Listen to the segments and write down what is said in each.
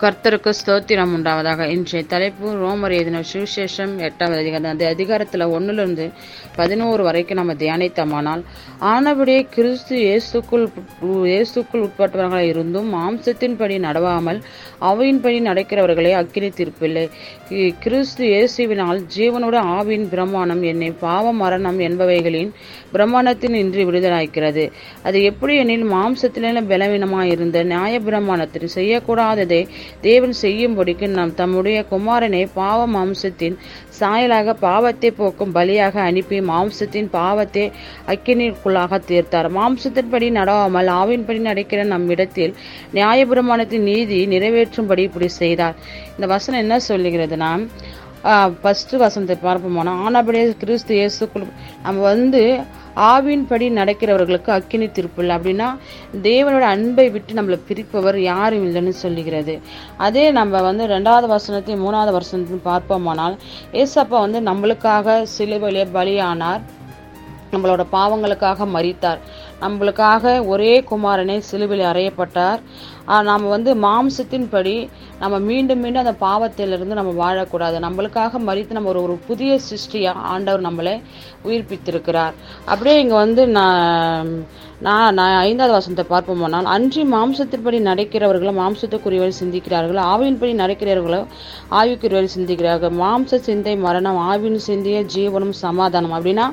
கர்த்தருக்கு ஸ்தோத்திரம் உண்டாவதாக. இன்றைய தலைப்பு ரோமர் எழுதின சுவிசேஷம் எட்டாவது அதிகாரம். அந்த அதிகாரத்தில் ஒன்றிலிருந்து பதினோரு வரைக்கும் நம்ம தியானித்தோமானால் ஆனபடியே கிறிஸ்து இயேசுக்குள் இயேசுக்குள் உட்பட்டவர்களாக இருந்தும் மாம்சத்தின்படி நடவாமல் அவையின்படி நடக்கிறவர்களே அக்கினி தீர்ப்பில்லை. கிறிஸ்து இயேசுவினால் ஜீவனோட ஆவின் பிரமாணம் என்னை பாவ மரணம் என்பவைகளின் பிரமாணத்தின் இன்றி விடுதலாய்க்கிறது. அது எப்படி எனில் மாம்சத்திலே பலவீனமாக இருந்த நியாய பிரமாணத்தில் செய்யக்கூடாததை தேவன் செய்யும்படிக்கு நாம் தம்முடைய குமாரனை பாவ மாம்சத்தின் சாயலாக பாவத்தை போக்கும் பலியாக அனுப்பி மாம்சத்தின் பாவத்தை அக்கினிக்குள்ளாக தீர்த்தார். மாம்சத்தின்படி நடாமல் ஆவின்படி நடக்கிற நம் இடத்தில் நியாயபிரமாணத்தின் நீதி நிறைவேற்றும்படி இப்படி செய்தார். இந்த வசனம் என்ன சொல்லுகிறதுனா ஃபஸ்ட்டு வசனத்தை பார்ப்போம். ஆனால் ஆனாபடியே கிறிஸ்து இயேசுக்குள் நம்ம வந்து ஆவின்படி நடக்கிறவர்களுக்கு அக்கினி திருப்பில்லை அப்படின்னா தேவனோட அன்பை விட்டு நம்மளை பிரிப்பவர் யாரும் இல்லைன்னு சொல்லுகிறது. அதே நம்ம வந்து ரெண்டாவது வசனத்தையும் மூணாவது வருஷத்தையும் பார்ப்போமானால் ஏசப்பா வந்து நம்மளுக்காக சிலுவையிலே பலியானார். நம்மளோட பாவங்களுக்காக மறித்தார் நம்மளுக்காக ஒரே குமாரனை சிலுவில் அறையப்பட்டார். நாம் வந்து மாம்சத்தின்படி நம்ம மீண்டும் மீண்டும் அந்த பாவத்திலிருந்து நம்ம வாழக்கூடாது. நம்மளுக்காக மறித்து நம்ம ஒரு ஒரு புதிய சிருஷ்டியாக ஆண்டவர் நம்மளை உயிர்ப்பித்திருக்கிறார். அப்படியே இங்கே வந்து நான் நான் நான் ஐந்தாவது வசனத்தை பார்ப்போமானால் அன்றி மாம்சத்தின்படி நடக்கிறவர்களோ மாம்சத்துக்குரியவர்கள் சிந்திக்கிறார்கள் ஆவியின்படி நடக்கிறவர்களோ ஆவிக்குரியவர்கள் சிந்திக்கிறார்கள். மாம்ச சிந்தை மரணம் ஆவின் சிந்தைய ஜீவனும் சமாதானம். அப்படின்னா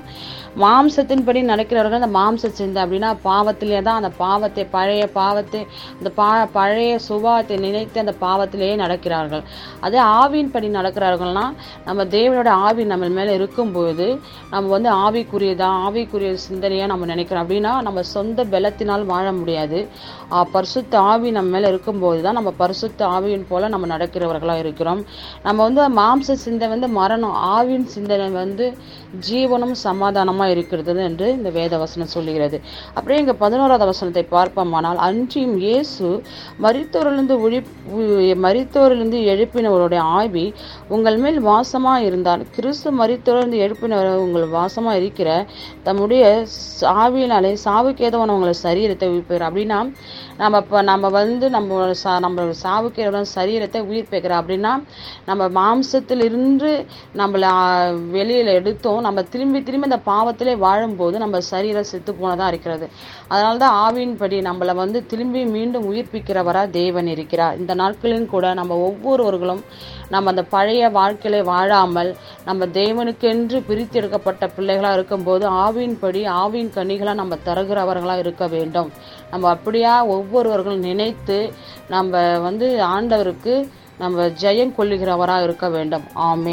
மாம்சத்தின்படி நடக்கிறவர்கள் அந்த மாம்ச சிந்தை அப்படின்னா பாவத்திலே தான் அந்த பாவத்தை பழைய பாவத்தை அந்த பா பழைய சுபாவத்தை நினைத்து அந்த பாவத்திலேயே நடக்கிறார்கள். அதே ஆவியின்படி நடக்கிறார்கள்னா நம்ம தேவனோட ஆவி நம்ம மேலே இருக்கும்போது நம்ம வந்து ஆவிக்குரியதா ஆவிக்குரிய சிந்தனையாக நம்ம நினைக்கிறோம். அப்படின்னா நம்ம சொந்த பலத்தினால் வாழ முடியாது. பரிசுத்த ஆவி நம்ம மேலே இருக்கும்போது தான் நம்ம பரிசுத்த ஆவியின் போல் நம்ம நடக்கிறவர்களாக இருக்கிறோம். நம்ம வந்து மாம்ச சிந்தை வந்து மரணம் ஆவியின் சிந்தனை வந்து ஜீவனும் சமாதானமா இருக்கிறது என்று இந்த வேத வசனம் சொல்லுகிறது. அப்படியே இங்கே பதினோராவது வசனத்தை பார்ப்போமானால் அன்றியும் இயேசு மறித்தோரிலிருந்து ஒழி மறித்தோரிலிருந்து எழுப்பினவருடைய ஆவி உங்கள் மேல் வாசமாக இருந்தால் கிறிஸ்து மறித்தோரிலிருந்து எழுப்பினவர் உங்கள் வாசமாக இருக்கிற தம்முடைய ஆவியினாலே சாவுக்கேதவன் உங்களை சரீரத்தை உயிர்ப்பார் அப்படின்னா நம்ம இப்போ நம்ம வந்து நம்ம சா நம்மளோட சாவுக்கு சரீரத்தை உயிர்ப்பிக்கிறோம் அப்படின்னா நம்ம மாம்சத்தில் இருந்து நம்மளை வெளியில் எடுத்தோம். நம்ம திரும்பி திரும்பி அந்த பாவத்திலே வாழும்போது நம்ம சரீரம் செத்து போனதாக இருக்கிறது. அதனால தான் ஆவியின்படி நம்மளை வந்து திரும்பி மீண்டும் உயிர்ப்பிக்கிறவராக தேவன் இருக்கிறார். இந்த நாட்களிலும் கூட நம்ம ஒவ்வொருவர்களும் நம்ம அந்த பழைய வாழ்க்கையில வாழாமல் நம்ம தேவனுக்கென்று பிரித்தெடுக்கப்பட்ட பிள்ளைகளாக இருக்கும்போது ஆவியின்படி ஆவியின் கனிகளாக நம்ம தருகிறவர்களாக இருக்க வேண்டும். நம்ம அப்படியா ஒவ்வொருவர்களும் நினைத்து நம்ம வந்து ஆண்டவருக்கு நம்ம ஜெயம் கொள்ளுகிறவராக இருக்க வேண்டும். ஆமே